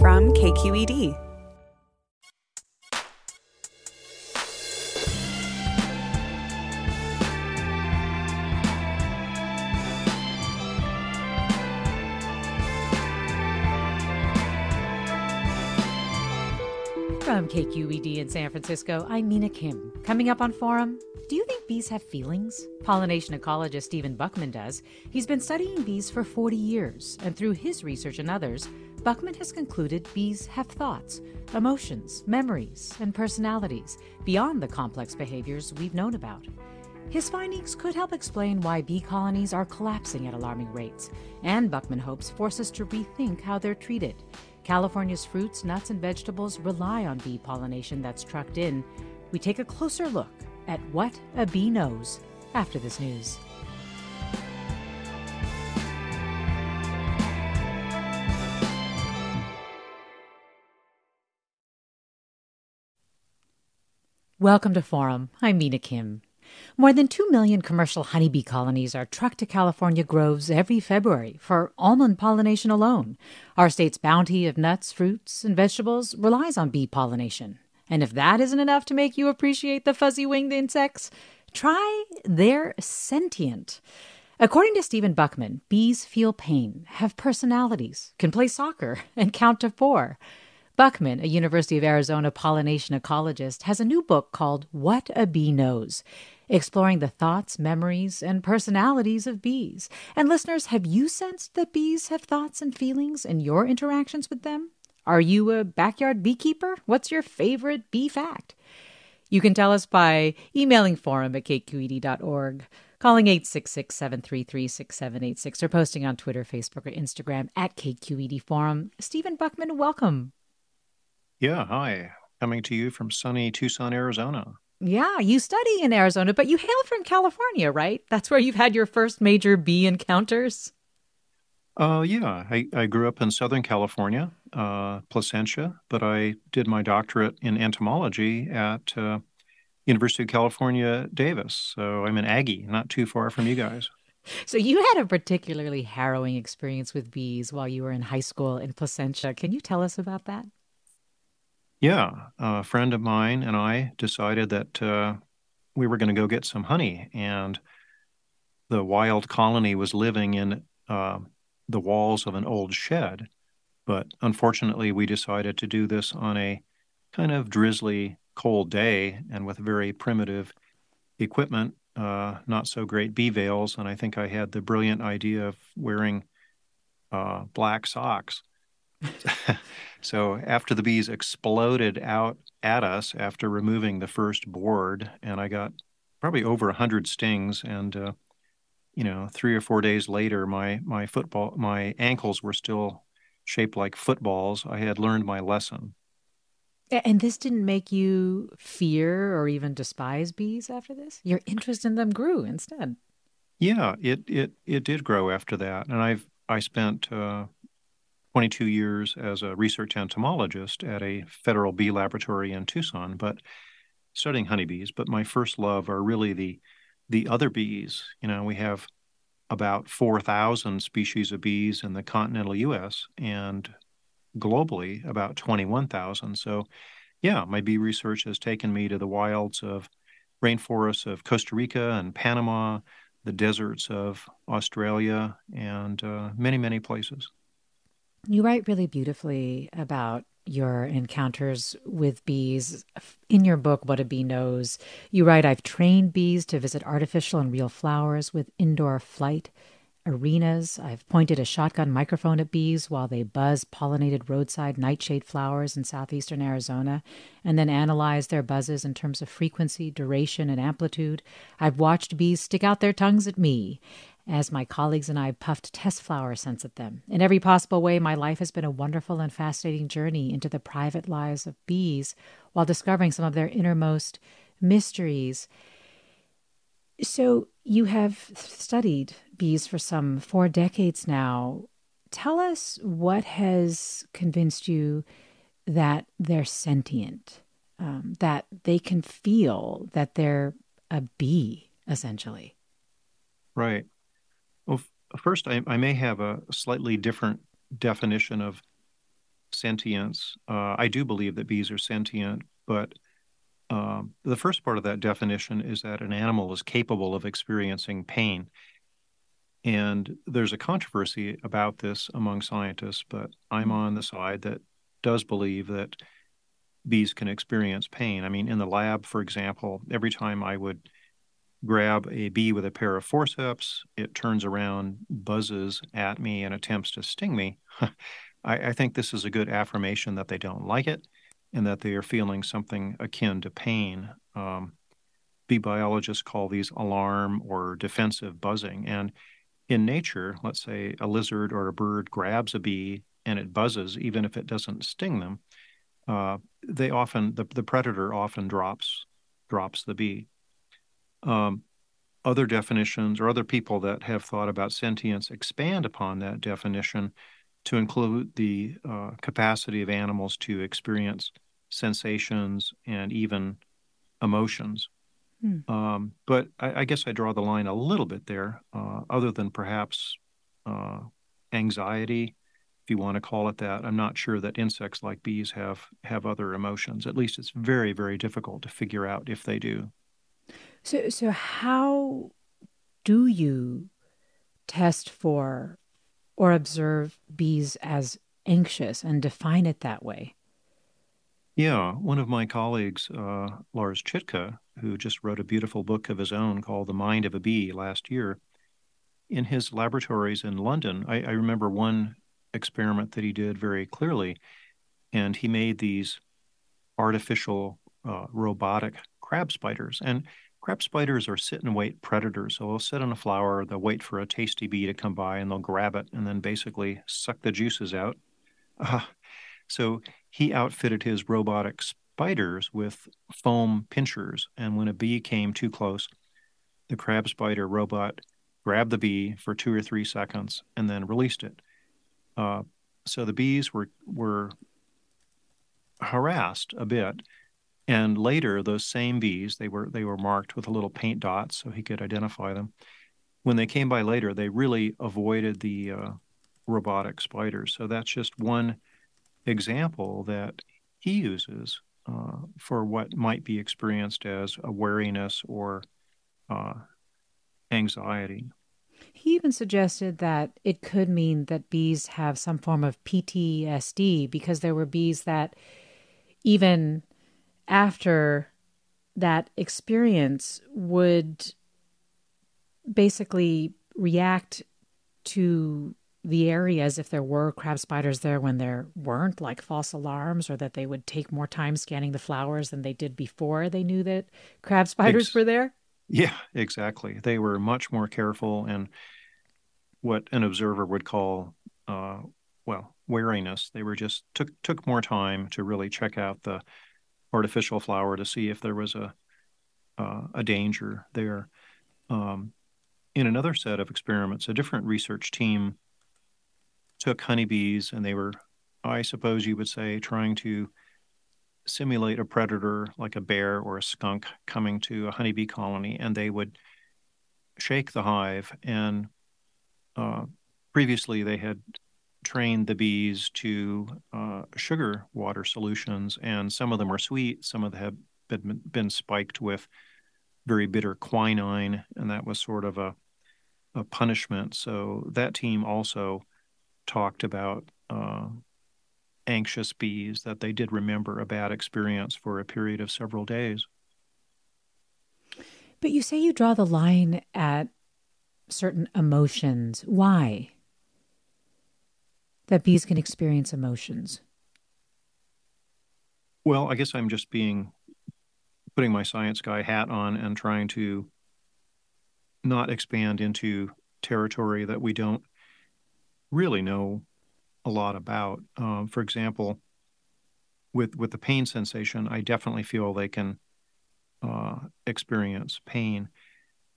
From KQED. From KQED in San Francisco, I'm Mina Kim. Coming up on Forum, do you think bees have feelings? Pollination ecologist Stephen Buchmann does. He's been studying bees for 40 years, and through his research and others, Buchmann has concluded bees have thoughts, emotions, memories, and personalities beyond the complex behaviors we've known about. His findings could help explain why bee colonies are collapsing at alarming rates, and Buchmann hopes force us to rethink how they're treated. California's fruits, nuts, and vegetables rely on bee pollination that's trucked in. We take a closer look at what a bee knows after this news. Welcome to Forum. I'm Mina Kim. More than 2 million commercial honeybee colonies are trucked to California groves every February for almond pollination alone. Our state's bounty of nuts, fruits, and vegetables relies on bee pollination. And if that isn't enough to make you appreciate the fuzzy winged insects, try their sentient. According to Stephen Buchmann, bees feel pain, have personalities, can play soccer, and count to four. Buchmann, a University of Arizona pollination ecologist, has a new book called What a Bee Knows exploring the thoughts, memories, and personalities of bees. And listeners, have you sensed that bees have thoughts and feelings in your interactions with them? Are you a backyard beekeeper? What's your favorite bee fact? You can tell us by emailing forum at kqed.org, calling 866 733 6786, or posting on Twitter, Facebook, or Instagram at KQED Forum. Stephen Buchmann, welcome. Yeah, hi. Coming to you from sunny Tucson, Arizona. Yeah, you study in Arizona, but you hail from California, right? That's where you've had your first major bee encounters. Uh, yeah, I, I grew up in Southern California, uh, Placentia, but I did my doctorate in entomology at uh, University of California, Davis. So I'm an Aggie, not too far from you guys. So you had a particularly harrowing experience with bees while you were in high school in Placentia. Can you tell us about that? Yeah, a friend of mine and I decided that uh, we were going to go get some honey, and the wild colony was living in uh, the walls of an old shed. But unfortunately, we decided to do this on a kind of drizzly, cold day and with very primitive equipment, uh, not so great bee veils. And I think I had the brilliant idea of wearing uh, black socks so after the bees exploded out at us after removing the first board, and I got probably over a hundred stings, and uh, you know, three or four days later, my my football my ankles were still shaped like footballs. I had learned my lesson. And this didn't make you fear or even despise bees after this? Your interest in them grew instead. Yeah, it it it did grow after that, and I've I spent uh, 22 years as a research entomologist at a federal bee laboratory in Tucson, but studying honeybees. But my first love are really the the other bees. You know, we have about 4,000 species of bees in the continental U.S. and globally about 21,000. So, yeah, my bee research has taken me to the wilds of rainforests of Costa Rica and Panama, the deserts of Australia, and uh, many, many places. You write really beautifully about your encounters with bees. In your book, What a Bee Knows, you write I've trained bees to visit artificial and real flowers with indoor flight, arenas. I've pointed a shotgun microphone at bees while they buzz pollinated roadside nightshade flowers in southeastern Arizona, and then analyzed their buzzes in terms of frequency, duration, and amplitude. I've watched bees stick out their tongues at me as my colleagues and I puffed test flower scents at them. In every possible way, my life has been a wonderful and fascinating journey into the private lives of bees while discovering some of their innermost mysteries. So, you have studied bees for some four decades now. Tell us what has convinced you that they're sentient, um, that they can feel that they're a bee, essentially. Right. First, I, I may have a slightly different definition of sentience. Uh, I do believe that bees are sentient, but um, the first part of that definition is that an animal is capable of experiencing pain. And there's a controversy about this among scientists, but I'm mm-hmm. on the side that does believe that bees can experience pain. I mean, in the lab, for example, every time I would grab a bee with a pair of forceps, it turns around, buzzes at me, and attempts to sting me. I, I think this is a good affirmation that they don't like it and that they are feeling something akin to pain. Um, bee biologists call these alarm or defensive buzzing. And in nature, let's say a lizard or a bird grabs a bee and it buzzes, even if it doesn't sting them, uh, they often the, the predator often drops drops the bee. Um, other definitions or other people that have thought about sentience expand upon that definition to include the uh, capacity of animals to experience sensations and even emotions. Hmm. Um, but I, I, guess I draw the line a little bit there, uh, other than perhaps uh, anxiety, if you want to call it that. I'm not sure that insects like bees have have other emotions. At least it's very, very difficult to figure out if they do. So, so how do you test for or observe bees as anxious and define it that way? Yeah, one of my colleagues, uh, Lars Chittka, who just wrote a beautiful book of his own called The Mind of a Bee last year, in his laboratories in London, I, I remember one experiment that he did very clearly, and he made these artificial uh, robotic crab spiders. And crab spiders are sit and wait predators. So they'll sit on a flower, they'll wait for a tasty bee to come by, and they'll grab it and then basically suck the juices out. Uh, so he outfitted his robotic spiders with foam pinchers. And when a bee came too close, the crab spider robot grabbed the bee for two or three seconds and then released it. Uh, so the bees were were harassed a bit, and later those same bees they were they were marked with a little paint dot so he could identify them. When they came by later, they really avoided the uh, robotic spiders. So that's just one example that he uses uh, for what might be experienced as a wariness or uh, anxiety. He even suggested that it could mean that bees have some form of PTSD because there were bees that, even after that experience, would basically react to the areas if there were crab spiders there when there weren't, like false alarms, or that they would take more time scanning the flowers than they did before they knew that crab spiders Ex- were there? Yeah, exactly. They were much more careful and what an observer would call, uh, well, wariness. They were just took took more time to really check out the artificial flower to see if there was a uh, a danger there. Um, in another set of experiments, a different research team took honeybees and they were, I suppose you would say, trying to simulate a predator like a bear or a skunk coming to a honeybee colony, and they would shake the hive. And uh, previously, they had trained the bees to uh, sugar water solutions, and some of them are sweet, some of them have been, been spiked with very bitter quinine, and that was sort of a, a punishment. So that team also talked about uh, anxious bees, that they did remember a bad experience for a period of several days. But you say you draw the line at certain emotions. Why? That bees can experience emotions. Well, I guess I'm just being putting my science guy hat on and trying to not expand into territory that we don't really know a lot about. Um, for example, with with the pain sensation, I definitely feel they can uh, experience pain.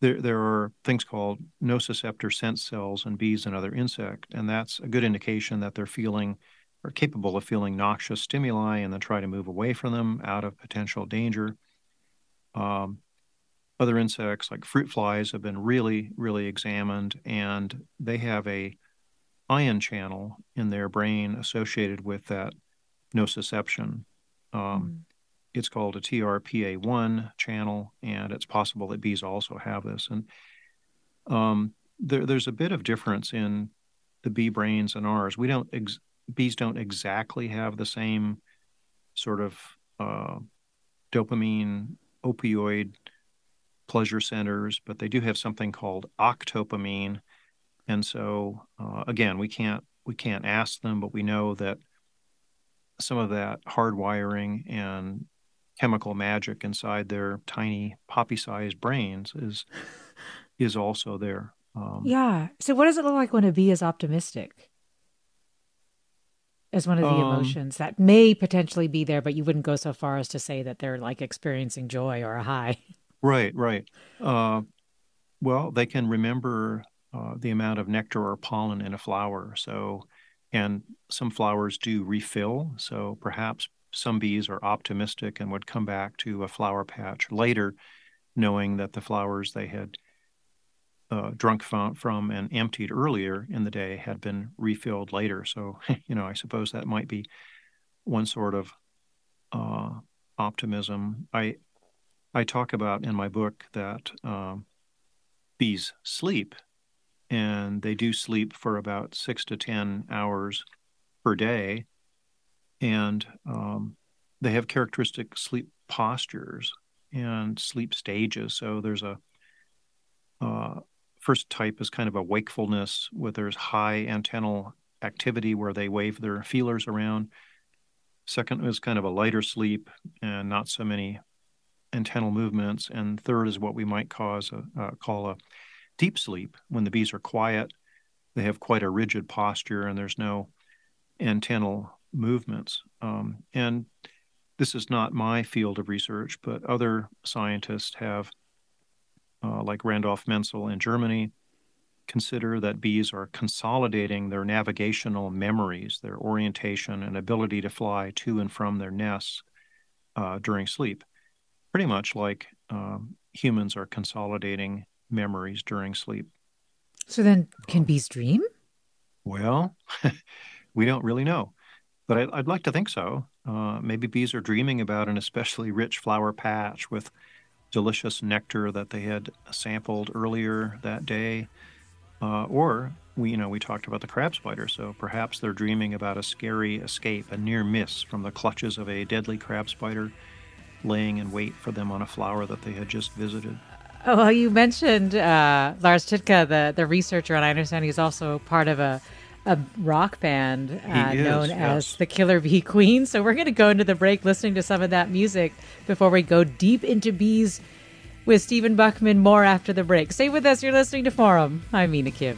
There there are things called nociceptor sense cells in bees and other insects, and that's a good indication that they're feeling or capable of feeling noxious stimuli and then try to move away from them out of potential danger. Um, other insects like fruit flies have been really, really examined, and they have a ion channel in their brain associated with that nociception. Um, mm. It's called a TRPA1 channel, and it's possible that bees also have this. And um, there, there's a bit of difference in the bee brains and ours. We don't ex- bees don't exactly have the same sort of uh, dopamine opioid pleasure centers, but they do have something called octopamine, and so uh, again, we can't we can't ask them, but we know that some of that hardwiring and chemical magic inside their tiny poppy-sized brains is is also there. Um, yeah. So, what does it look like when a bee is optimistic? As one of the um, emotions that may potentially be there, but you wouldn't go so far as to say that they're like experiencing joy or a high. Right, right. Uh, well, they can remember uh, the amount of nectar or pollen in a flower. So, and some flowers do refill. So perhaps some bees are optimistic and would come back to a flower patch later, knowing that the flowers they had uh, drunk from, and emptied earlier in the day had been refilled later. So, you know, I suppose that might be one sort of uh, optimism. I I talk about in my book that um, bees sleep and they do sleep for about six to 10 hours per day. And um, they have characteristic sleep postures and sleep stages. So there's a uh, first type is kind of a wakefulness where there's high antennal activity where they wave their feelers around. Second is kind of a lighter sleep and not so many antennal movements. And third is what we might cause a, uh, call a deep sleep, when the bees are quiet, they have quite a rigid posture and there's no antennal movements. Um, and this is not my field of research, but other scientists have, uh, like Randolph Menzel in Germany, consider that bees are consolidating their navigational memories, their orientation and ability to fly to and from their nests uh, during sleep, pretty much like um, humans are consolidating memories during sleep. So then, can bees dream? Well, we don't really know, but I, would like to think so. Uh, maybe bees are dreaming about an especially rich flower patch with delicious nectar that they had sampled earlier that day, uh, or we, you know, we talked about the crab spider, so perhaps they're dreaming about a scary escape, a near miss from the clutches of a deadly crab spider laying in wait for them on a flower that they had just visited. Oh, well, you mentioned uh, Lars Chittka, the, the researcher, and I understand he's also part of a, a rock band uh, is, known yes. as the Killer Bee Queen. So we're going to go into the break listening to some of that music before we go deep into bees with Stephen Buchmann. More after the break. Stay with us. You're listening to Forum. I'm Mina Kim.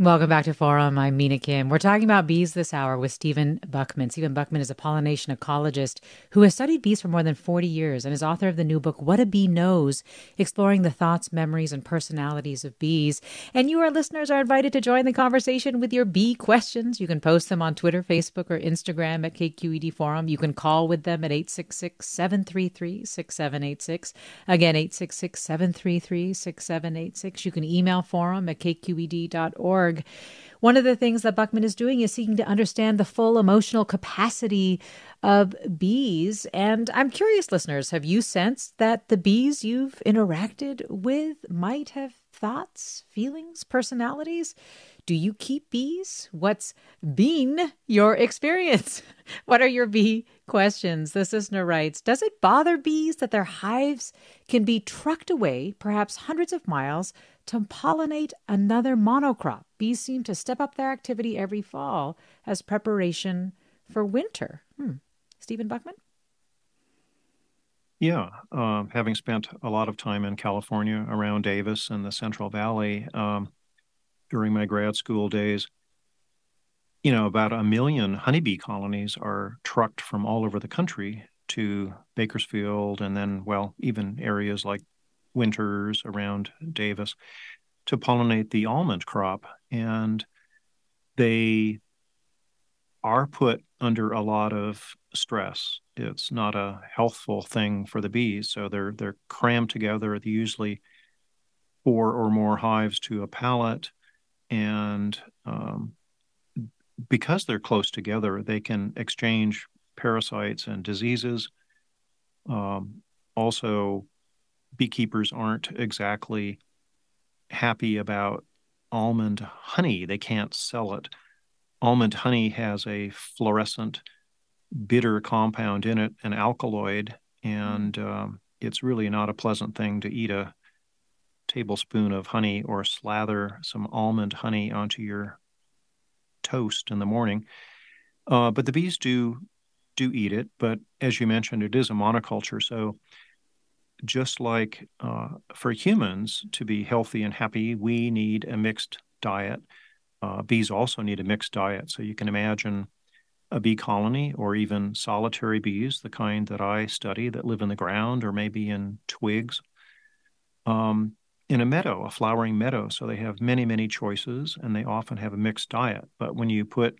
Welcome back to Forum. I'm Mina Kim. We're talking about bees this hour with Stephen Buchmann. Stephen Buchmann is a pollination ecologist who has studied bees for more than 40 years and is author of the new book, What a Bee Knows, exploring the thoughts, memories, and personalities of bees. And you, our listeners, are invited to join the conversation with your bee questions. You can post them on Twitter, Facebook, or Instagram at KQED Forum. You can call with them at 866 733 6786. Again, 866 733 6786. You can email forum at kqed.org. One of the things that Buchmann is doing is seeking to understand the full emotional capacity of bees. And I'm curious, listeners, have you sensed that the bees you've interacted with might have thoughts, feelings, personalities? Do you keep bees? What's been your experience? what are your bee questions? This listener writes Does it bother bees that their hives can be trucked away, perhaps hundreds of miles, to pollinate another monocrop. Bees seem to step up their activity every fall as preparation for winter. Hmm. Stephen Buchmann? Yeah, uh, having spent a lot of time in California around Davis and the Central Valley um, during my grad school days, you know, about a million honeybee colonies are trucked from all over the country to Bakersfield and then, well, even areas like winters around Davis to pollinate the almond crop. And they are put under a lot of stress. It's not a healthful thing for the bees. So they're they're crammed together. Usually four or more hives to a pallet, and um, because they're close together, they can exchange parasites and diseases. Um, also, beekeepers aren't exactly happy about almond honey. They can't sell it. Almond honey has a fluorescent, bitter compound in it, an alkaloid, and um, it's really not a pleasant thing to eat a tablespoon of honey or slather some almond honey onto your toast in the morning. Uh, but the bees do do eat it. But as you mentioned, it is a monoculture, so just like uh, for humans to be healthy and happy, we need a mixed diet. Uh, bees also need a mixed diet. So you can imagine a bee colony or even solitary bees, the kind that I study that live in the ground or maybe in twigs, um, in a meadow, a flowering meadow. So they have many, many choices and they often have a mixed diet. But when you put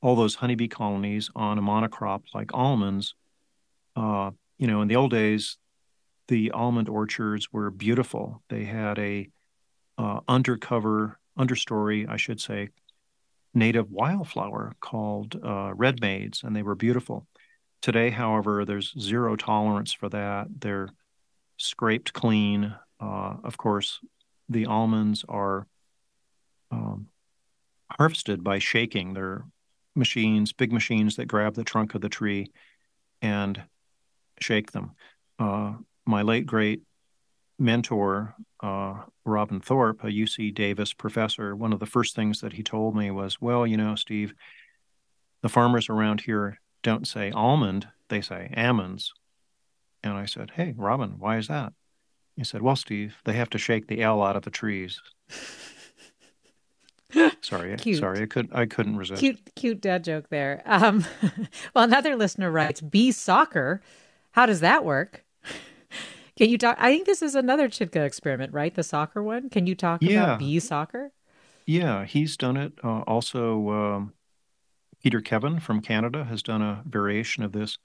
all those honeybee colonies on a monocrop like almonds, uh, you know, in the old days, the almond orchards were beautiful. They had a uh, undercover, understory, I should say, native wildflower called uh, red maids, and they were beautiful. Today, however, there's zero tolerance for that. They're scraped clean. Uh, of course, the almonds are um, harvested by shaking. They're machines, big machines that grab the trunk of the tree and shake them. Uh, my late great mentor, uh, Robbin Thorp, a UC Davis professor, one of the first things that he told me was, Well, you know, Steve, the farmers around here don't say almond, they say almonds. And I said, Hey, Robbin, why is that? He said, Well, Steve, they have to shake the L out of the trees. sorry, cute. sorry, I could I couldn't resist. Cute, cute dad joke there. Um, well, another listener writes, "Bee soccer, how does that work?" Can you talk? I think this is another Chittka experiment, right? The soccer one. Can you talk yeah. about bee soccer? Yeah, he's done it. Uh, also, um, Peter Kevan from Canada has done a variation of this.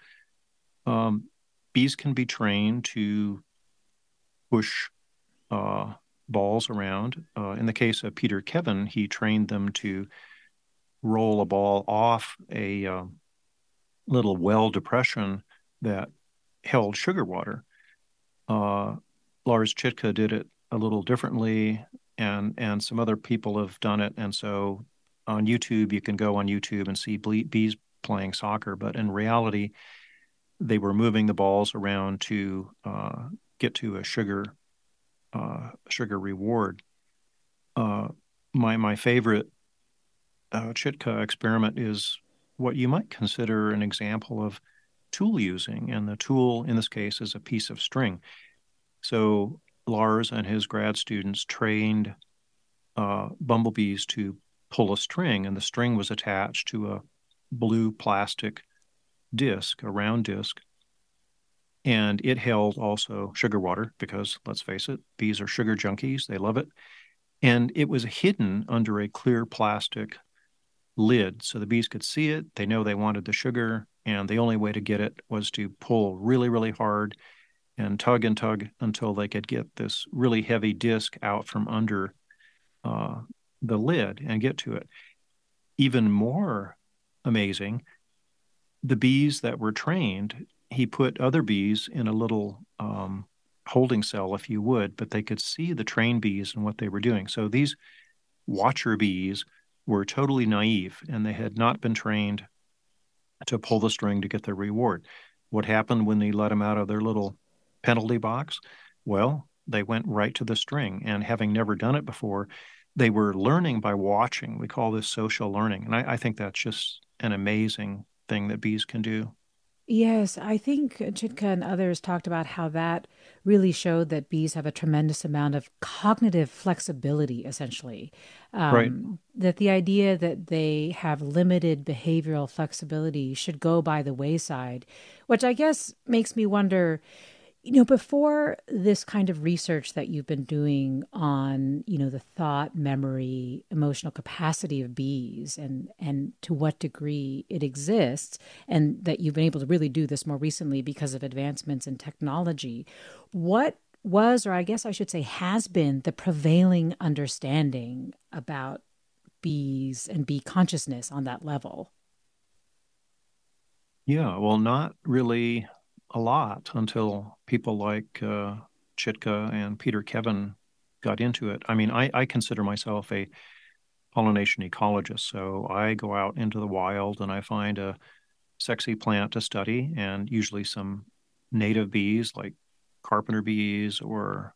Um, bees can be trained to push uh, balls around. Uh, in the case of Peter Kevan, he trained them to roll a ball off a uh, little well depression that held sugar water. Uh, Lars Chittka did it a little differently, and and some other people have done it. And so on YouTube, you can go on YouTube and see bees playing soccer, but in reality, they were moving the balls around to uh, get to a sugar uh, sugar reward. Uh, my my favorite uh, Chittka experiment is what you might consider an example of tool using, and the tool in this case is a piece of string. So Lars and his grad students trained uh, bumblebees to pull a string, and the string was attached to a blue plastic disc, a round disc. And it held also sugar water because let's face it, bees are sugar junkies. They love it. And it was hidden under a clear plastic lid so the bees could see it. They know they wanted the sugar. And the only way to get it was to pull really, really hard and tug and tug until they could get this really heavy disc out from under uh, the lid and get to it. Even more amazing, the bees that were trained, he put other bees in a little um, holding cell, if you would, but they could see the trained bees and what they were doing. So these watcher bees were totally naive and they had not been trained to pull the string to get their reward. What happened when they let them out of their little penalty box? Well, they went right to the string. And having never done it before, they were learning by watching. We call this social learning. And I, I think that's just an amazing thing that bees can do. Yes, I think Chittka and others talked about how that really showed that bees have a tremendous amount of cognitive flexibility, essentially. Um, right. That the idea that they have limited behavioral flexibility should go by the wayside, which I guess makes me wonder you know before this kind of research that you've been doing on you know the thought memory emotional capacity of bees and and to what degree it exists and that you've been able to really do this more recently because of advancements in technology what was or i guess i should say has been the prevailing understanding about bees and bee consciousness on that level? Yeah well not really a lot until people like uh, Chittka and Peter Kevan got into it. I mean, I, I consider myself a pollination ecologist, so I go out into the wild and I find a sexy plant to study, and usually some native bees like carpenter bees or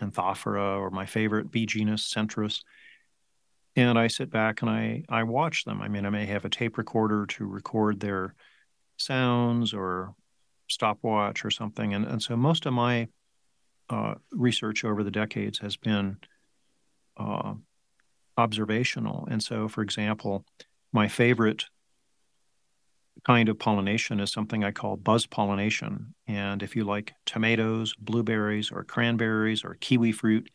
Anthophora or my favorite bee genus Centris. And I sit back and I I watch them. I mean, I may have a tape recorder to record their sounds or stopwatch or something. And, and so most of my uh, research over the decades has been uh, observational. And so, for example, my favorite kind of pollination is something I call buzz pollination. And if you like tomatoes, blueberries, or cranberries, or kiwi fruit,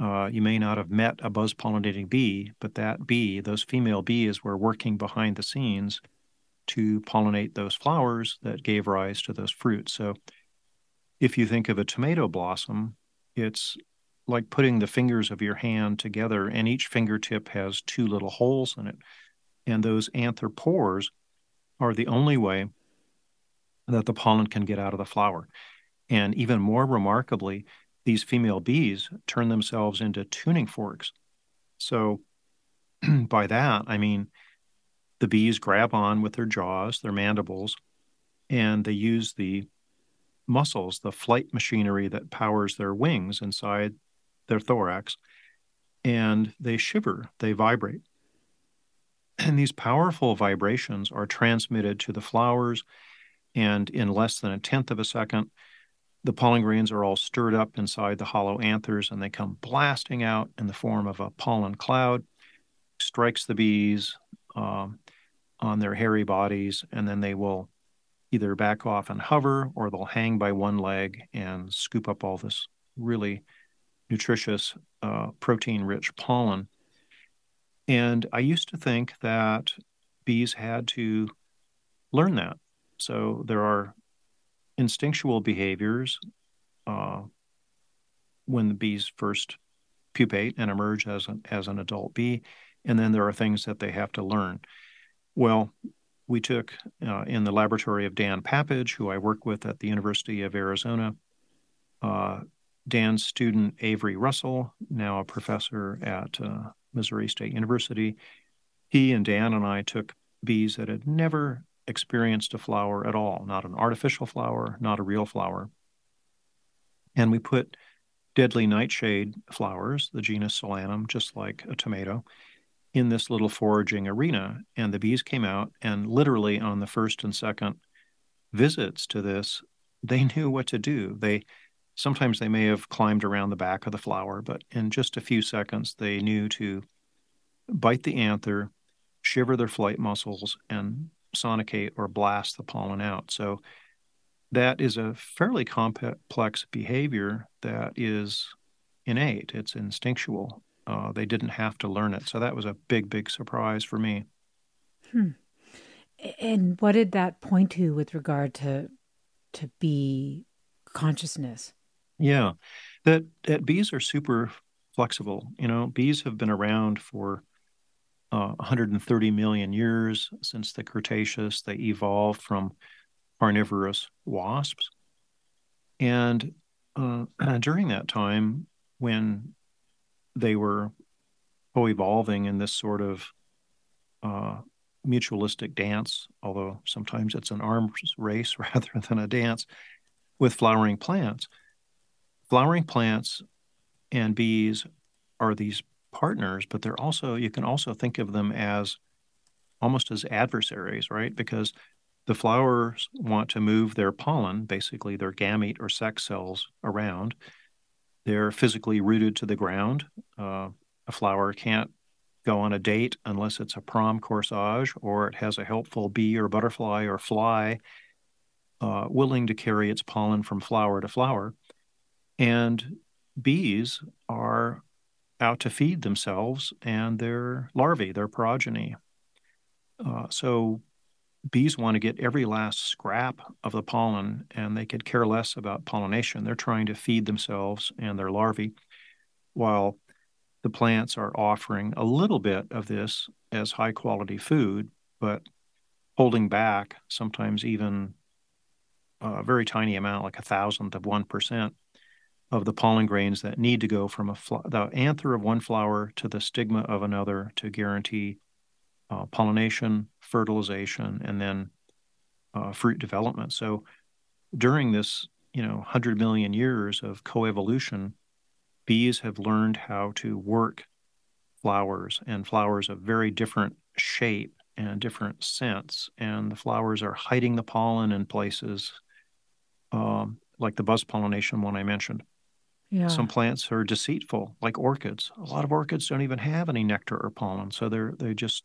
uh, you may not have met a buzz pollinating bee, but that bee, those female bees, were working behind the scenes to pollinate those flowers that gave rise to those fruits. So if you think of a tomato blossom, it's like putting the fingers of your hand together, and each fingertip has two little holes in it. And those anther pores are the only way that the pollen can get out of the flower. And even more remarkably, these female bees turn themselves into tuning forks. So, by that, I mean, the bees grab on with their jaws, their mandibles, and they use the muscles, the flight machinery that powers their wings inside their thorax, and they shiver, they vibrate. And these powerful vibrations are transmitted to the flowers, and in less than a tenth of a second, the pollen grains are all stirred up inside the hollow anthers and they come blasting out in the form of a pollen cloud, strikes the bees, um, on their hairy bodies, and then they will either back off and hover or they'll hang by one leg and scoop up all this really nutritious, uh, protein rich pollen. And I used to think that bees had to learn that. So there are instinctual behaviors uh, when the bees first pupate and emerge as an, as an adult bee. And then there are things that they have to learn. Well, we took uh, in the laboratory of Dan Papaj, who I work with at the University of Arizona, uh, Dan's student Avery Russell, now a professor at uh, Missouri State University, he and Dan and I took bees that had never experienced a flower at all, not an artificial flower, not a real flower. And we put deadly nightshade flowers, the genus Solanum, just like a tomato, in this little foraging arena. And the bees came out, and literally on the first and second visits to this, they knew what to do. They sometimes they may have climbed around the back of the flower, but in just a few seconds, they knew to bite the anther, shiver their flight muscles, and sonicate or blast the pollen out. So that is a fairly complex behavior that is innate, it's instinctual. Uh, they didn't have to learn it. So that was a big, big surprise for me. Hmm. And what did that point to with regard to to bee consciousness? Yeah, that that bees are super flexible. You know, bees have been around for uh, 130 million years since the Cretaceous. They evolved from carnivorous wasps, and uh, during that time, when they were co-evolving in this sort of uh, mutualistic dance, although sometimes it's an arms race rather than a dance with flowering plants. Flowering plants and bees are these partners, but they're also, you can also think of them as almost as adversaries, right? Because the flowers want to move their pollen, basically their gamete or sex cells, around. They're physically rooted to the ground. Uh, a flower can't go on a date unless it's a prom corsage or it has a helpful bee or butterfly or fly uh, willing to carry its pollen from flower to flower. And bees are out to feed themselves and their larvae, their progeny. Uh, so bees want to get every last scrap of the pollen and they could care less about pollination. They're trying to feed themselves and their larvae while the plants are offering a little bit of this as high quality food, but holding back sometimes even a very tiny amount, like a thousandth of 1% of the pollen grains that need to go from a fl- the anther of one flower to the stigma of another to guarantee uh, pollination, fertilization, and then uh, fruit development. So during this, you know, 100 million years of coevolution, bees have learned how to work flowers and flowers of very different shape and different scents. And the flowers are hiding the pollen in places um, like the buzz pollination one I mentioned. Yeah. Some plants are deceitful, like orchids. A lot of orchids don't even have any nectar or pollen, so they're they just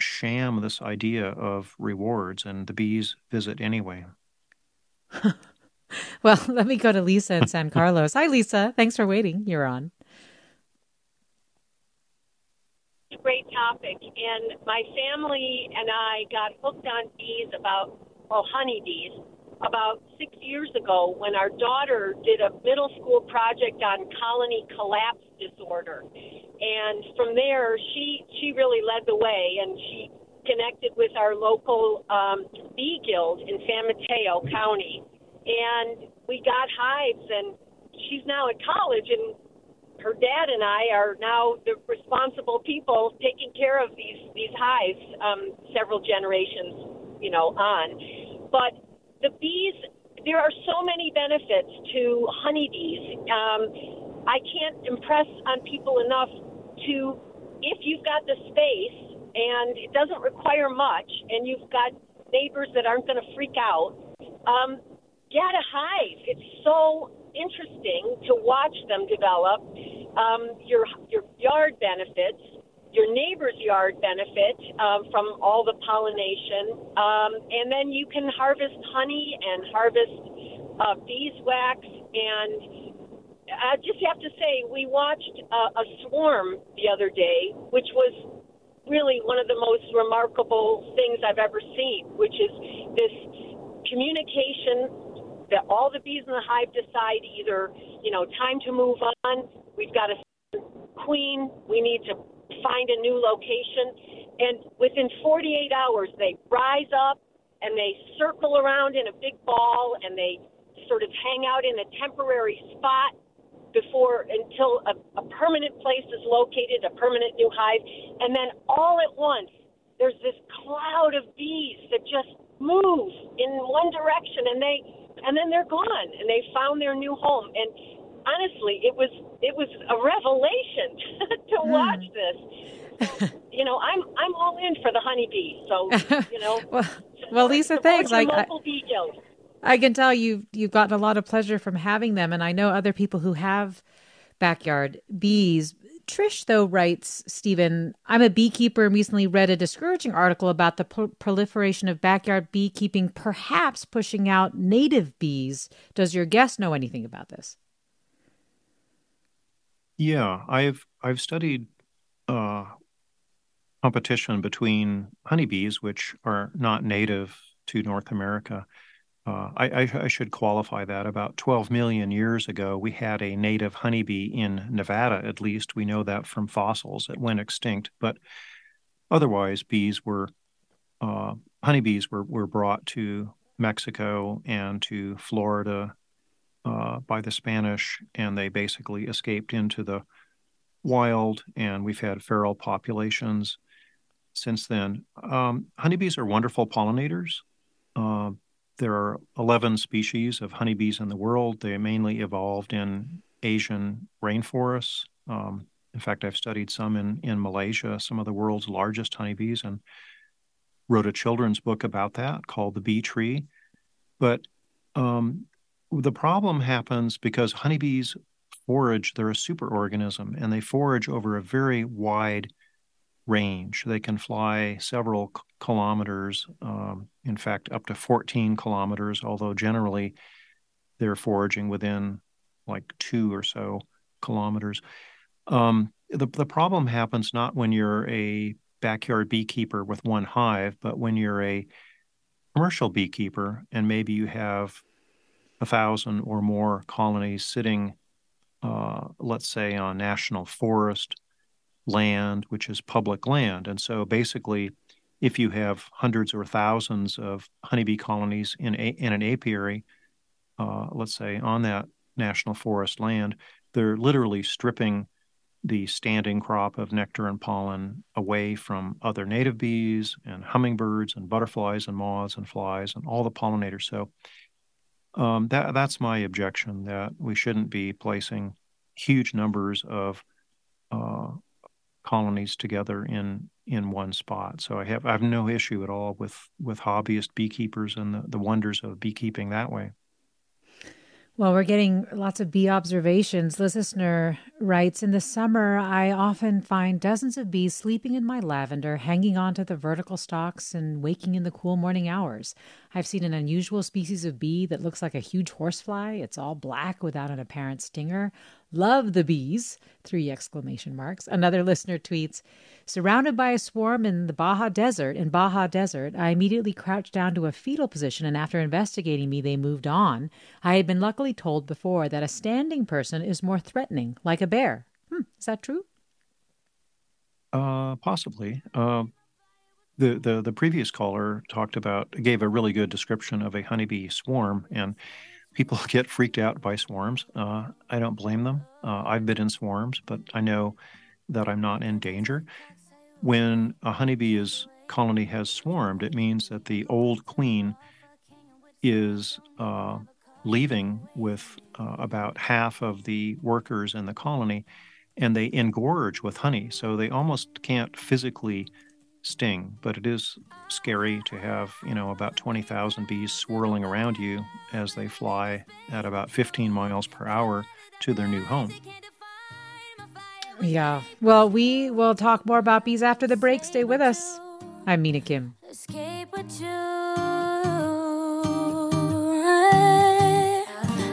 sham this idea of rewards, and the bees visit anyway. Well, let me go to Lisa in San Carlos. Hi, Lisa. Thanks for waiting. You're on. Great topic. And my family and I got hooked on bees about, well, honeybees about six years ago when our daughter did a middle school project on colony collapse disorder. And from there, she, she really led the way and she connected with our local um, bee guild in San Mateo County. And we got hives and she's now at college and her dad and I are now the responsible people taking care of these these hives um, several generations you know on. But the bees there are so many benefits to honeybees. Um, I can't impress on people enough to if you've got the space and it doesn't require much and you've got neighbors that aren't going to freak out um, get a hive. It's so interesting to watch them develop. Um, your your yard benefits, your neighbor's yard benefit um, from all the pollination, um, and then you can harvest honey and harvest uh, beeswax. And I just have to say, we watched uh, a swarm the other day, which was really one of the most remarkable things I've ever seen, which is this communication that all the bees in the hive decide either, you know, time to move on, we've got a queen, we need to find a new location. And within 48 hours, they rise up and they circle around in a big ball and they sort of hang out in a temporary spot before until a, a permanent place is located, a permanent new hive. And then all at once, there's this cloud of bees that just move in one direction and they and then they're gone and they found their new home and honestly it was it was a revelation to mm. watch this you know i'm i'm all in for the honeybees so you know well, well lisa thanks like I, I can tell you you've gotten a lot of pleasure from having them and i know other people who have backyard bees Trish, though, writes Stephen, I'm a beekeeper and recently read a discouraging article about the pro- proliferation of backyard beekeeping, perhaps pushing out native bees. Does your guest know anything about this? Yeah, I've I've studied uh, competition between honeybees, which are not native to North America, uh, I, I, I, should qualify that. About 12 million years ago, we had a native honeybee in Nevada, at least. We know that from fossils. It went extinct. But otherwise, bees were, uh, honeybees were, were brought to Mexico and to Florida uh, by the Spanish, and they basically escaped into the wild. And we've had feral populations since then. Um, honeybees are wonderful pollinators. There are 11 species of honeybees in the world. They mainly evolved in Asian rainforests. Um, in fact, I've studied some in, in Malaysia, some of the world's largest honeybees, and wrote a children's book about that called The Bee Tree. But um, the problem happens because honeybees forage, they're a superorganism, and they forage over a very wide range. They can fly several kilometers, um, in fact, up to 14 kilometers, although generally they're foraging within like two or so kilometers. Um, the, the problem happens not when you're a backyard beekeeper with one hive, but when you're a commercial beekeeper and maybe you have a thousand or more colonies sitting, uh, let's say, on national forest land, which is public land. And so basically, if you have hundreds or thousands of honeybee colonies in, a, in an apiary, uh, let's say on that national forest land, they're literally stripping the standing crop of nectar and pollen away from other native bees and hummingbirds and butterflies and moths and flies and all the pollinators. So um, that that's my objection that we shouldn't be placing huge numbers of uh, colonies together in in one spot. So I have I have no issue at all with with hobbyist beekeepers and the, the wonders of beekeeping that way. Well, we're getting lots of bee observations. Listener writes In the summer, I often find dozens of bees sleeping in my lavender, hanging onto the vertical stalks and waking in the cool morning hours. I've seen an unusual species of bee that looks like a huge horsefly. It's all black without an apparent stinger. Love the bees! Three exclamation marks. Another listener tweets, Surrounded by a swarm in the Baja Desert, in Baja Desert, I immediately crouched down to a fetal position and after investigating me, they moved on. I had been luckily told before that a standing person is more threatening, like a bear. Hmm, is that true? Uh, possibly. Uh, the, the the previous caller talked about gave a really good description of a honeybee swarm, and people get freaked out by swarms. Uh, I don't blame them. Uh, I've been in swarms, but I know that I'm not in danger. When a honeybee is colony has swarmed, it means that the old queen is uh, leaving with uh, about half of the workers in the colony, and they engorge with honey. So they almost can't physically sting, but it is scary to have, you know, about 20,000 bees swirling around you as they fly at about 15 miles per hour to their new home. Yeah. Well, we will talk more about bees after the break. Stay with us. I'm Mina Kim.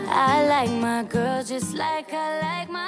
I like my girls just like I like my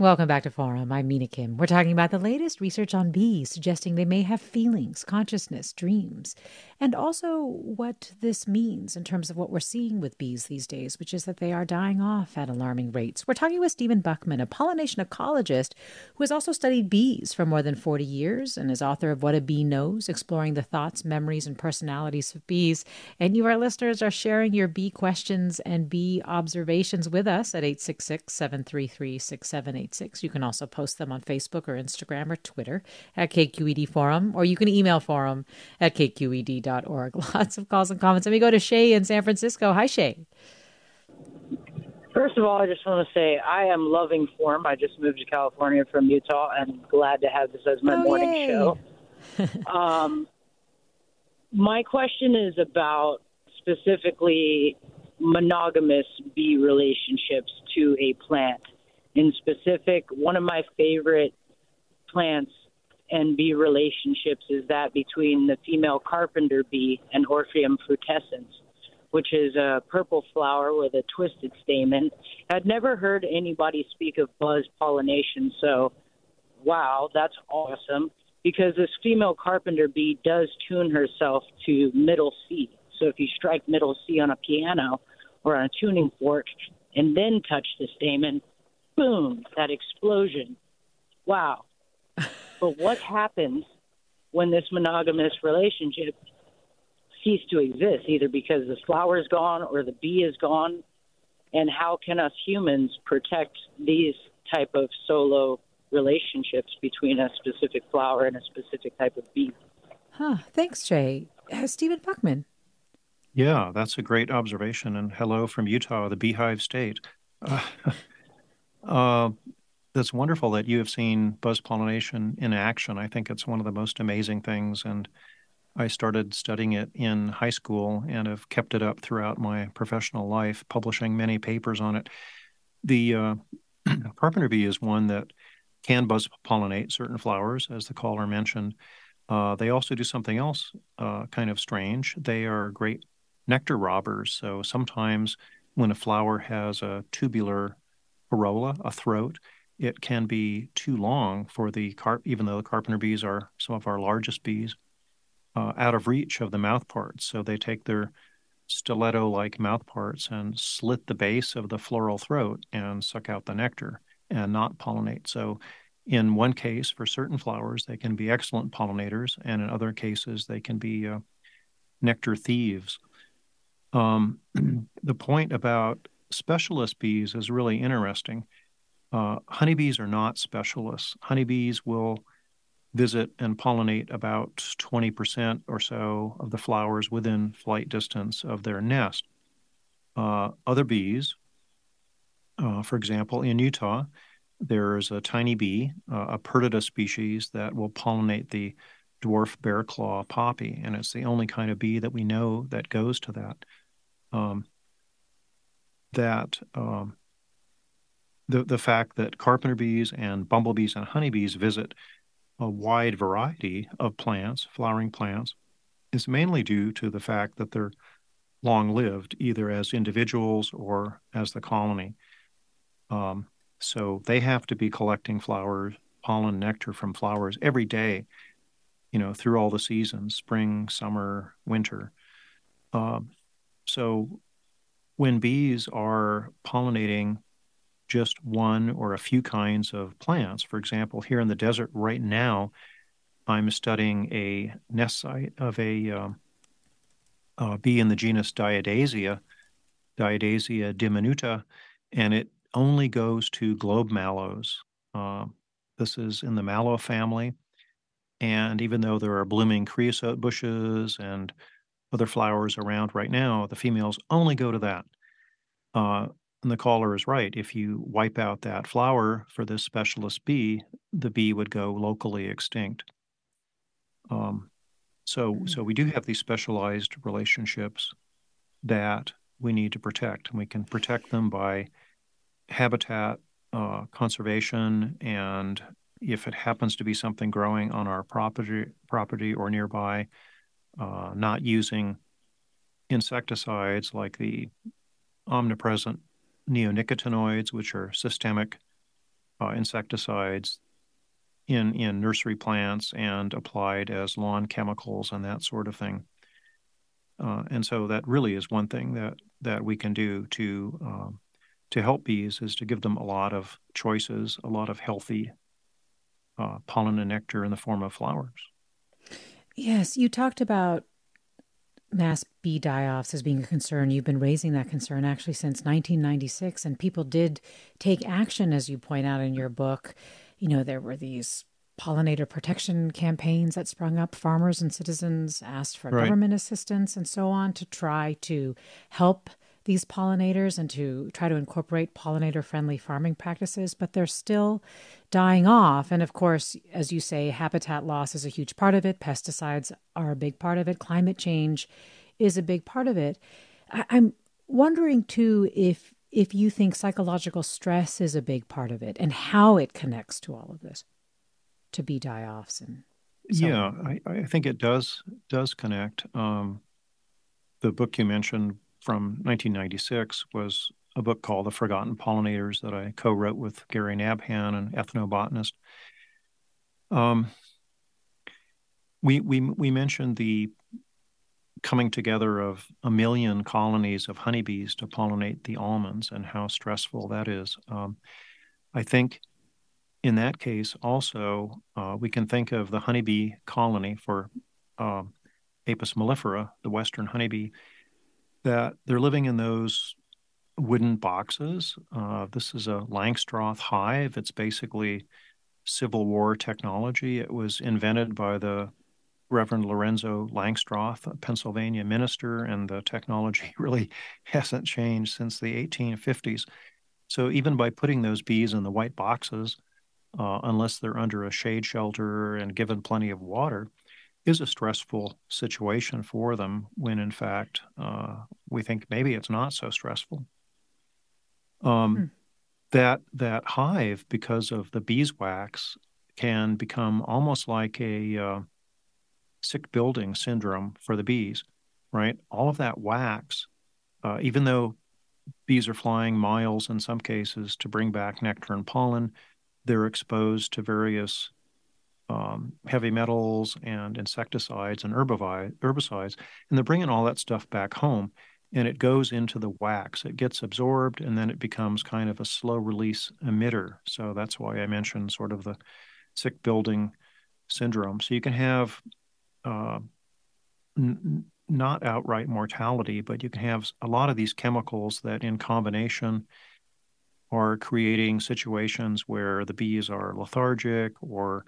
Welcome back to Forum. I'm Mina Kim. We're talking about the latest research on bees suggesting they may have feelings, consciousness, dreams, and also what this means in terms of what we're seeing with bees these days, which is that they are dying off at alarming rates. We're talking with Stephen Buchmann, a pollination ecologist who has also studied bees for more than 40 years and is author of What a Bee Knows, exploring the thoughts, memories, and personalities of bees. And you, our listeners, are sharing your bee questions and bee observations with us at 866 733 6786. You can also post them on Facebook or Instagram or Twitter at KQED Forum, or you can email forum at kqed.com org. Lots of calls and comments. Let me go to Shay in San Francisco. Hi, Shay. First of all, I just want to say I am loving Forum. I just moved to California from Utah and glad to have this as my oh, morning yay. show. um, my question is about specifically monogamous bee relationships to a plant. In specific, one of my favorite plants and bee relationships is that between the female carpenter bee and Orphium frutescens, which is a purple flower with a twisted stamen. I'd never heard anybody speak of buzz pollination, so wow, that's awesome. Because this female carpenter bee does tune herself to middle C. So if you strike middle C on a piano or on a tuning fork and then touch the stamen, boom, that explosion. Wow, but what happens when this monogamous relationship cease to exist, either because the flower is gone or the bee is gone? And how can us humans protect these type of solo relationships between a specific flower and a specific type of bee? Huh. Thanks, Jay. Uh, Stephen Buchmann. Yeah, that's a great observation. And hello from Utah, the beehive state. Uh, uh, that's wonderful that you have seen buzz pollination in action. I think it's one of the most amazing things. And I started studying it in high school and have kept it up throughout my professional life, publishing many papers on it. The uh, carpenter bee is one that can buzz pollinate certain flowers, as the caller mentioned. Uh, they also do something else uh, kind of strange. They are great nectar robbers. So sometimes when a flower has a tubular corolla, a throat, it can be too long for the carp, even though the carpenter bees are some of our largest bees, uh, out of reach of the mouth parts. So they take their stiletto like mouth parts and slit the base of the floral throat and suck out the nectar and not pollinate. So, in one case, for certain flowers, they can be excellent pollinators, and in other cases, they can be uh, nectar thieves. Um, the point about specialist bees is really interesting uh, honeybees are not specialists. Honeybees will visit and pollinate about 20% or so of the flowers within flight distance of their nest. Uh, other bees, uh, for example, in Utah, there's a tiny bee, uh, a Perdita species, that will pollinate the dwarf bear claw poppy, and it's the only kind of bee that we know that goes to that. Um, that um, the, the fact that carpenter bees and bumblebees and honeybees visit a wide variety of plants, flowering plants, is mainly due to the fact that they're long lived, either as individuals or as the colony. Um, so they have to be collecting flowers, pollen, nectar from flowers every day, you know, through all the seasons spring, summer, winter. Um, so when bees are pollinating just one or a few kinds of plants. For example, here in the desert right now, I'm studying a nest site of a, um, a bee in the genus Diadasia, Diadasia diminuta, and it only goes to globe mallows. Uh, this is in the mallow family. And even though there are blooming creosote bushes and other flowers around right now, the females only go to that. Uh, and the caller is right. If you wipe out that flower for this specialist bee, the bee would go locally extinct. Um, so, mm-hmm. so we do have these specialized relationships that we need to protect, and we can protect them by habitat uh, conservation, and if it happens to be something growing on our property, property or nearby, uh, not using insecticides like the omnipresent neonicotinoids, which are systemic uh, insecticides in in nursery plants and applied as lawn chemicals and that sort of thing. Uh, and so that really is one thing that that we can do to um, to help bees is to give them a lot of choices, a lot of healthy uh, pollen and nectar in the form of flowers. Yes, you talked about mass bee die-offs as being a concern. You've been raising that concern actually since 1996, and people did take action, as you point out in your book. You know, there were these pollinator protection campaigns that sprung up. Farmers and citizens asked for right. government assistance and so on to try to help these pollinators and to try to incorporate pollinator friendly farming practices, but they're still dying off. And of course, as you say, habitat loss is a huge part of it, pesticides are a big part of it, climate change is a big part of it. I- I'm wondering too if if you think psychological stress is a big part of it and how it connects to all of this to be die-offs and so yeah I, I, think it does does connect um, the book you mentioned from 1996 was a book called The Forgotten Pollinators that I co wrote with Gary Nabhan, an ethnobotanist. Um, we, we, we mentioned the coming together of a million colonies of honeybees to pollinate the almonds and how stressful that is. Um, I think in that case, also, uh, we can think of the honeybee colony for uh, Apis mellifera, the western honeybee, that they're living in those wooden boxes. Uh, this is a Langstroth hive. It's basically Civil War technology. It was invented by the Reverend Lorenzo Langstroth, a Pennsylvania minister, and the technology really hasn't changed since the 1850s. So even by putting those bees in the white boxes, uh, unless they're under a shade shelter and given plenty of water, is a stressful situation for them when in fact uh, we think maybe it's not so stressful. Um, hmm. That that hive, because of the beeswax, can become almost like a uh, sick building syndrome for the bees, right? All of that wax, uh, even though bees are flying miles in some cases to bring back nectar and pollen, they're exposed to various um, heavy metals and insecticides and herbicides, and they're bringing all that stuff back home, and it goes into the wax. It gets absorbed, and then it becomes kind of a slow release emitter. So that's why I mentioned sort of the sick building syndrome. So you can have uh, n- not outright mortality, but you can have a lot of these chemicals that, in combination, are creating situations where the bees are lethargic or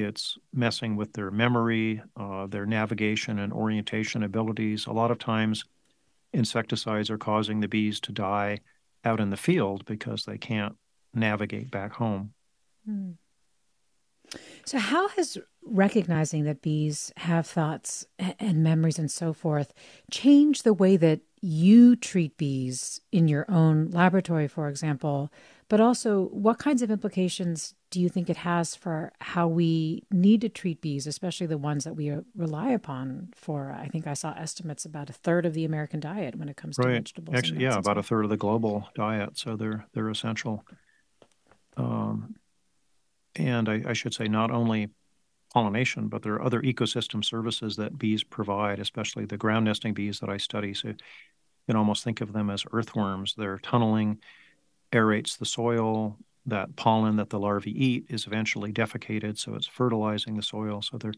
it's messing with their memory, uh, their navigation and orientation abilities. A lot of times, insecticides are causing the bees to die out in the field because they can't navigate back home. Hmm. So, how has recognizing that bees have thoughts and memories and so forth changed the way that you treat bees in your own laboratory, for example? But also, what kinds of implications do you think it has for how we need to treat bees, especially the ones that we rely upon for? I think I saw estimates about a third of the American diet when it comes to vegetables. Actually, yeah, about a third of the global diet. So they're they're essential. Um, and I, I should say not only pollination, but there are other ecosystem services that bees provide, especially the ground nesting bees that I study. So you can almost think of them as earthworms. They're tunneling, aerates the soil, that pollen that the larvae eat is eventually defecated, so it's fertilizing the soil. So they're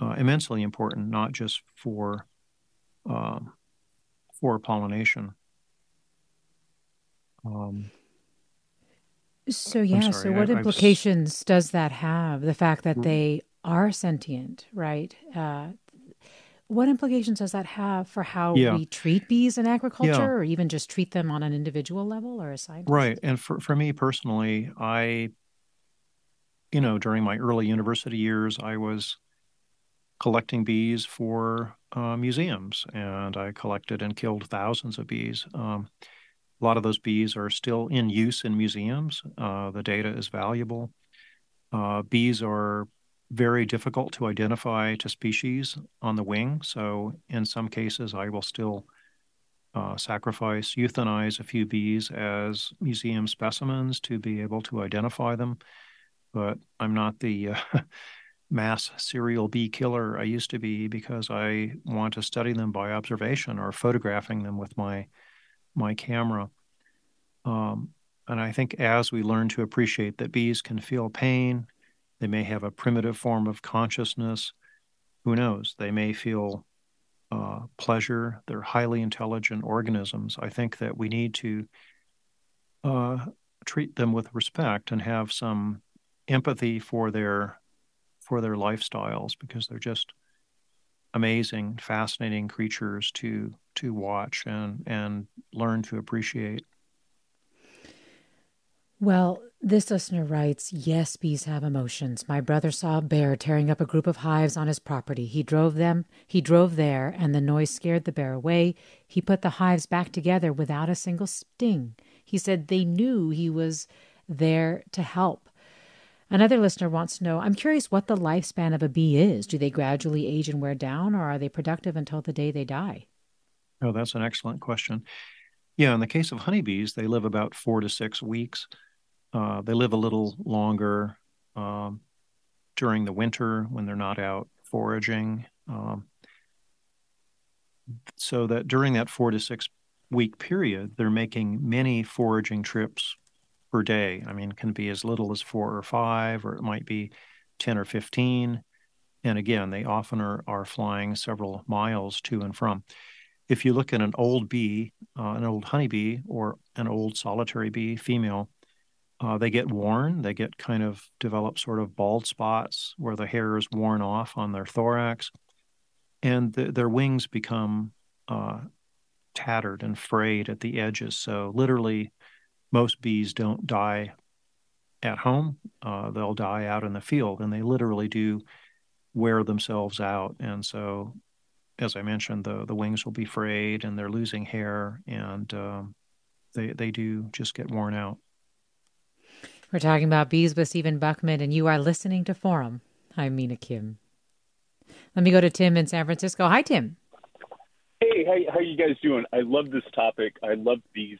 uh, immensely important, not just for um, for pollination. Um, so yeah, sorry, so what I, implications does that have? The fact that they are sentient, right? Uh, what implications does that have for how Yeah. we treat bees in agriculture Yeah. or even just treat them on an individual level or a side? Right. And for, for me personally, I, you know, during my early university years, I was collecting bees for uh, museums and I collected and killed thousands of bees. Um, a lot of those bees are still in use in museums. Uh, the data is valuable. Uh, bees are very difficult to identify to species on the wing. So, in some cases, I will still uh, sacrifice, euthanize a few bees as museum specimens to be able to identify them. But I'm not the uh, mass serial bee killer I used to be because I want to study them by observation or photographing them with my my camera. Um, and I think as we learn to appreciate that bees can feel pain, they may have a primitive form of consciousness. Who knows? They may feel uh, pleasure. They're highly intelligent organisms. I think that we need to uh, treat them with respect and have some empathy for their for their lifestyles because they're just amazing, fascinating creatures to to watch and and learn to appreciate. Well, this listener writes Yes, bees have emotions. My brother saw a bear tearing up a group of hives on his property. He drove them, he drove there, and the noise scared the bear away. He put the hives back together without a single sting. He said they knew he was there to help. Another listener wants to know I'm curious what the lifespan of a bee is. Do they gradually age and wear down, or are they productive until the day they die? Oh, that's an excellent question. Yeah, in the case of honeybees, they live about four to six weeks. Uh, they live a little longer um, during the winter when they're not out foraging. Um, so that during that four to six week period, they're making many foraging trips per day. I mean, it can be as little as four or five, or it might be 10 or 15. And again, they often are, are flying several miles to and from. If you look at an old bee, uh, an old honeybee, or an old solitary bee, female, uh, they get worn. They get kind of develop sort of bald spots where the hair is worn off on their thorax, and the, their wings become uh, tattered and frayed at the edges. So literally, most bees don't die at home. Uh, they'll die out in the field, and they literally do wear themselves out. And so, as I mentioned, the the wings will be frayed, and they're losing hair, and um, they they do just get worn out. We're talking about bees with Stephen Buchmann, and you are listening to Forum. I'm Mina Kim. Let me go to Tim in San Francisco. Hi, Tim. Hey, how how you guys doing? I love this topic. I love bees.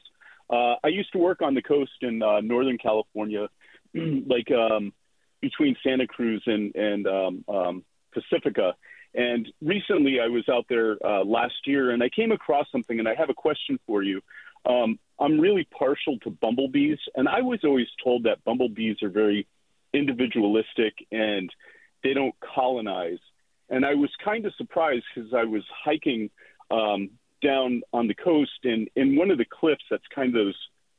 Uh, I used to work on the coast in uh, Northern California, like um, between Santa Cruz and and um, um, Pacifica. And recently, I was out there uh, last year, and I came across something, and I have a question for you. Um, I'm really partial to bumblebees, and I was always told that bumblebees are very individualistic and they don't colonize. And I was kind of surprised because I was hiking um, down on the coast, and in one of the cliffs that's kind of those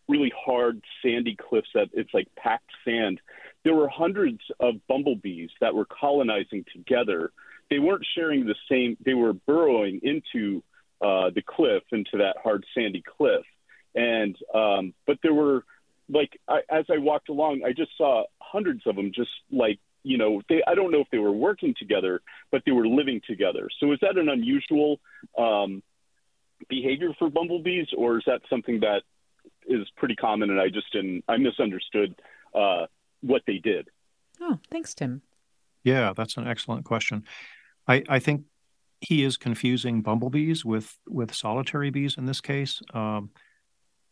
really hard sandy cliffs that it's like packed sand. There were hundreds of bumblebees that were colonizing together. They weren't sharing the same. They were burrowing into uh, the cliff, into that hard sandy cliff, and um, but there were like I, as I walked along, I just saw hundreds of them, just like you know, they I don't know if they were working together, but they were living together. So is that an unusual um, behavior for bumblebees, or is that something that is pretty common and I just didn't I misunderstood uh, what they did? Oh, thanks, Tim. Yeah, that's an excellent question. I, I think he is confusing bumblebees with with solitary bees in this case. Um,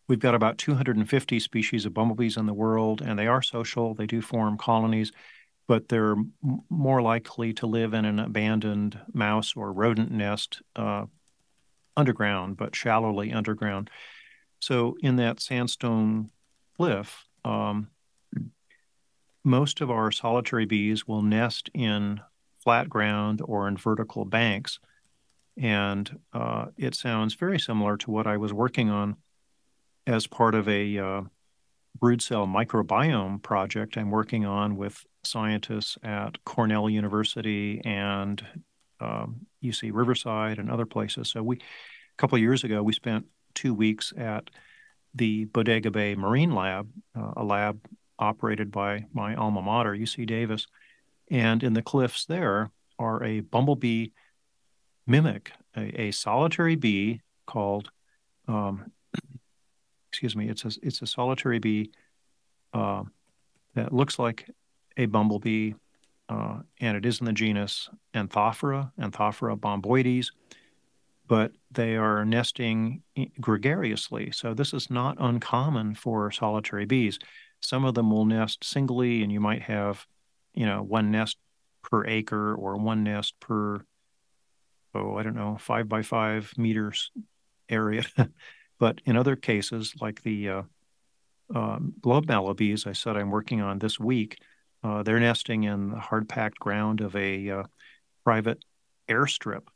we've got about 250 species of bumblebees in the world, and they are social. They do form colonies, but they're more likely to live in an abandoned mouse or rodent nest uh, underground, but shallowly underground. So in that sandstone cliff, um, most of our solitary bees will nest in flat ground or in vertical banks. And uh, it sounds very similar to what I was working on as part of a uh, brood cell microbiome project I'm working on with scientists at Cornell University and um, UC Riverside and other places. So we, a couple of years ago, we spent two weeks at the Bodega Bay Marine Lab, uh, a lab operated by my alma mater, UC Davis. And in the cliffs there are a bumblebee mimic, a, a solitary bee called, um, excuse me, it's a, it's a solitary bee uh, that looks like a bumblebee, uh, and it is in the genus Anthophora, Anthophora bomboides but they are nesting gregariously. So this is not uncommon for solitary bees. Some of them will nest singly, and you might have, you know, one nest per acre or one nest per, oh, I don't know, five by five meters area. but in other cases, like the uh, uh, glove I said I'm working on this week, uh, they're nesting in the hard packed ground of a uh, private airstrip.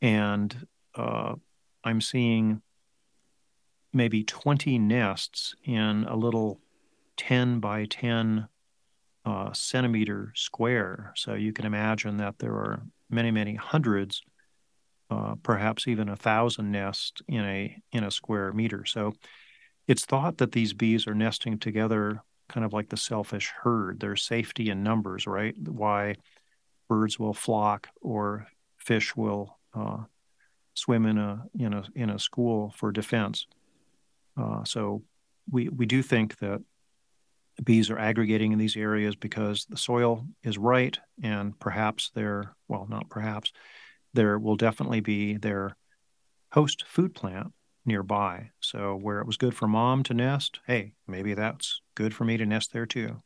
And uh, I'm seeing maybe 20 nests in a little 10 by 10 uh, centimeter square. So you can imagine that there are many, many hundreds, uh, perhaps even a thousand nests in a in a square meter. So it's thought that these bees are nesting together, kind of like the selfish herd. There's safety in numbers, right? Why birds will flock or fish will uh, swim in a in a in a school for defense. Uh, so we we do think that bees are aggregating in these areas because the soil is right, and perhaps they're well not perhaps there will definitely be their host food plant nearby. So where it was good for mom to nest, hey, maybe that's good for me to nest there too.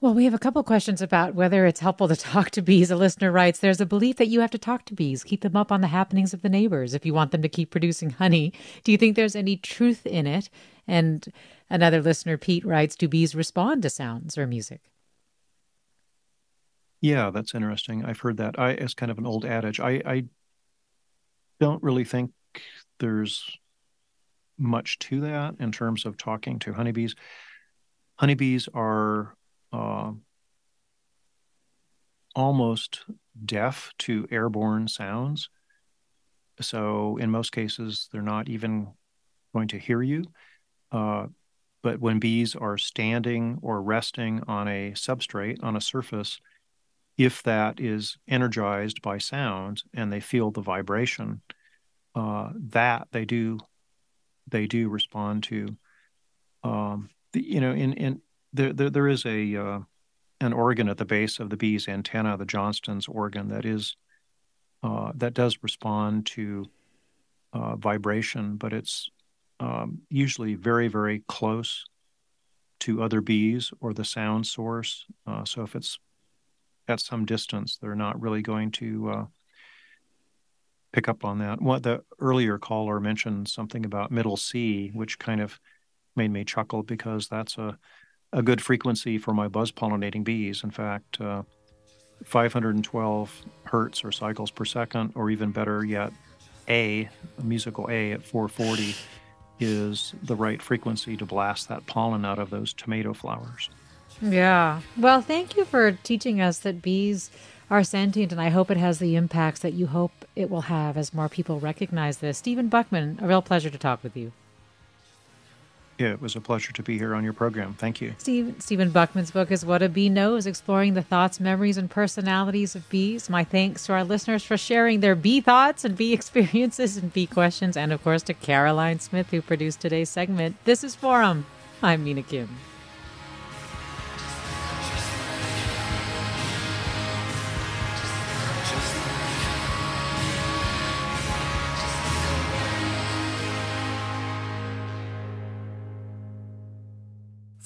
Well, we have a couple questions about whether it's helpful to talk to bees. A listener writes, There's a belief that you have to talk to bees, keep them up on the happenings of the neighbors if you want them to keep producing honey. Do you think there's any truth in it? And another listener, Pete, writes, Do bees respond to sounds or music? Yeah, that's interesting. I've heard that. I as kind of an old adage. I, I don't really think there's much to that in terms of talking to honeybees. Honeybees are uh, almost deaf to airborne sounds. So, in most cases, they're not even going to hear you. Uh, but when bees are standing or resting on a substrate, on a surface, if that is energized by sound and they feel the vibration, uh, that they do they do respond to. Um, the, you know, in in there, there, there is a uh, an organ at the base of the bee's antenna, the Johnston's organ, that is uh, that does respond to uh, vibration, but it's um, usually very, very close to other bees or the sound source. Uh, so if it's at some distance, they're not really going to uh, pick up on that. What the earlier caller mentioned something about middle C, which kind of made me chuckle because that's a a good frequency for my buzz pollinating bees. In fact, uh, 512 hertz or cycles per second, or even better yet, A, a musical A at 440 is the right frequency to blast that pollen out of those tomato flowers. Yeah. Well, thank you for teaching us that bees are sentient, and I hope it has the impacts that you hope it will have as more people recognize this. Stephen Buchmann, a real pleasure to talk with you. Yeah, it was a pleasure to be here on your program. Thank you. Steve, Stephen Buchmann's book is What a Bee Knows, exploring the thoughts, memories, and personalities of bees. My thanks to our listeners for sharing their bee thoughts and bee experiences and bee questions, and of course to Caroline Smith, who produced today's segment. This is Forum. I'm Mina Kim.